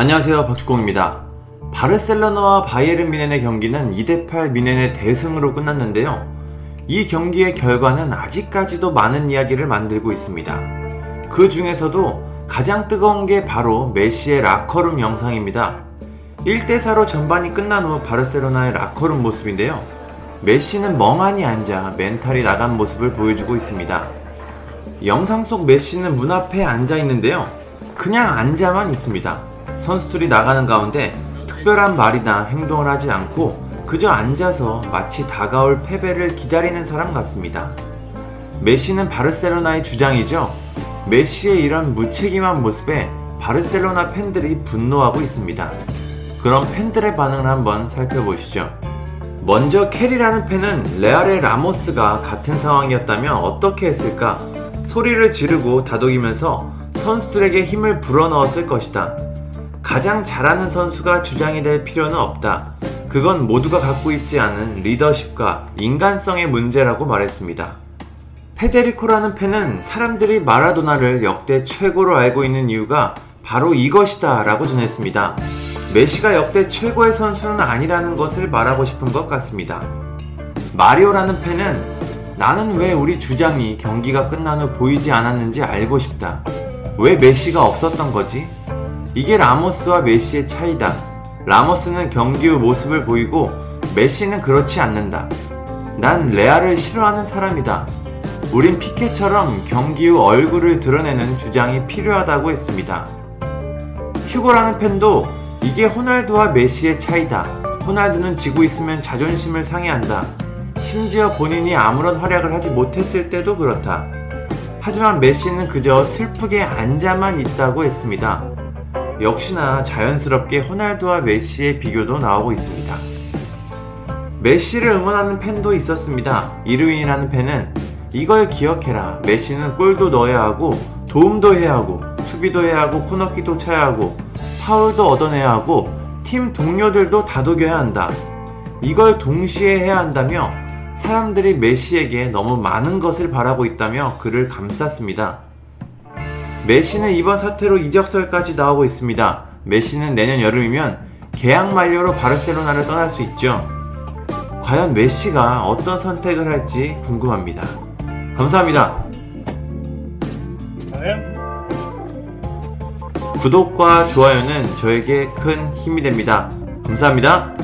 안녕하세요 박주공입니다. 바르셀로나와 바이에른 뮌헨의 경기는 2대8 뮌헨의 대승으로 끝났는데요. 이 경기의 결과는 아직까지도 많은 이야기를 만들고 있습니다. 그 중에서도 가장 뜨거운 게 바로 메시의 라커룸 영상입니다. 1대4로 전반이 끝난 후 바르셀로나의 라커룸 모습인데요. 메시는 멍하니 앉아 멘탈이 나간 모습을 보여주고 있습니다. 영상 속 메시는 문 앞에 앉아 있는데요. 그냥 앉아만 있습니다. 선수들이 나가는 가운데 특별한 말이나 행동을 하지 않고 그저 앉아서 마치 다가올 패배를 기다리는 사람 같습니다. 메시는 바르셀로나의 주장이죠. 메시의 이런 무책임한 모습에 바르셀로나 팬들이 분노하고 있습니다. 그럼 팬들의 반응을 한번 살펴보시죠. 먼저 캐리라는 팬은 레알의 라모스가 같은 상황이었다면 어떻게 했을까? 소리를 지르고 다독이면서 선수들에게 힘을 불어넣었을 것이다. 가장 잘하는 선수가 주장이 될 필요는 없다. 그건 모두가 갖고 있지 않은 리더십과 인간성의 문제라고 말했습니다. 페데리코라는 팬은 사람들이 마라도나를 역대 최고로 알고 있는 이유가 바로 이것이다 라고 전했습니다. 메시가 역대 최고의 선수는 아니라는 것을 말하고 싶은 것 같습니다. 마리오라는 팬은 나는 왜 우리 주장이 경기가 끝난 후 보이지 않았는지 알고 싶다. 왜 메시가 없었던 거지? 이게 라모스와 메시의 차이다. 라모스는 경기 후 모습을 보이고 메시는 그렇지 않는다. 난 레알을 싫어하는 사람이다. 우린 피케처럼 경기 후 얼굴을 드러내는 주장이 필요하다고 했습니다. 휴고라는 팬도 이게 호날두와 메시의 차이다. 호날두는 지고 있으면 자존심을 상해한다. 심지어 본인이 아무런 활약을 하지 못했을 때도 그렇다. 하지만 메시는 그저 슬프게 앉아만 있다고 했습니다. 역시나 자연스럽게 호날두와 메시의 비교도 나오고 있습니다. 메시를 응원하는 팬도 있었습니다. 이르윈이라는 팬은 이걸 기억해라. 메시는 골도 넣어야 하고 도움도 해야 하고 수비도 해야 하고 코너킥도 쳐야 하고 파울도 얻어내야 하고 팀 동료들도 다독여야 한다. 이걸 동시에 해야 한다며 사람들이 메시에게 너무 많은 것을 바라고 있다며 그를 감쌌습니다. 메시는 이번 사태로 이적설까지 나오고 있습니다. 메시는 내년 여름이면 계약 만료로 바르셀로나를 떠날 수 있죠. 과연 메시가 어떤 선택을 할지 궁금합니다. 감사합니다. 구독과 좋아요는 저에게 큰 힘이 됩니다. 감사합니다.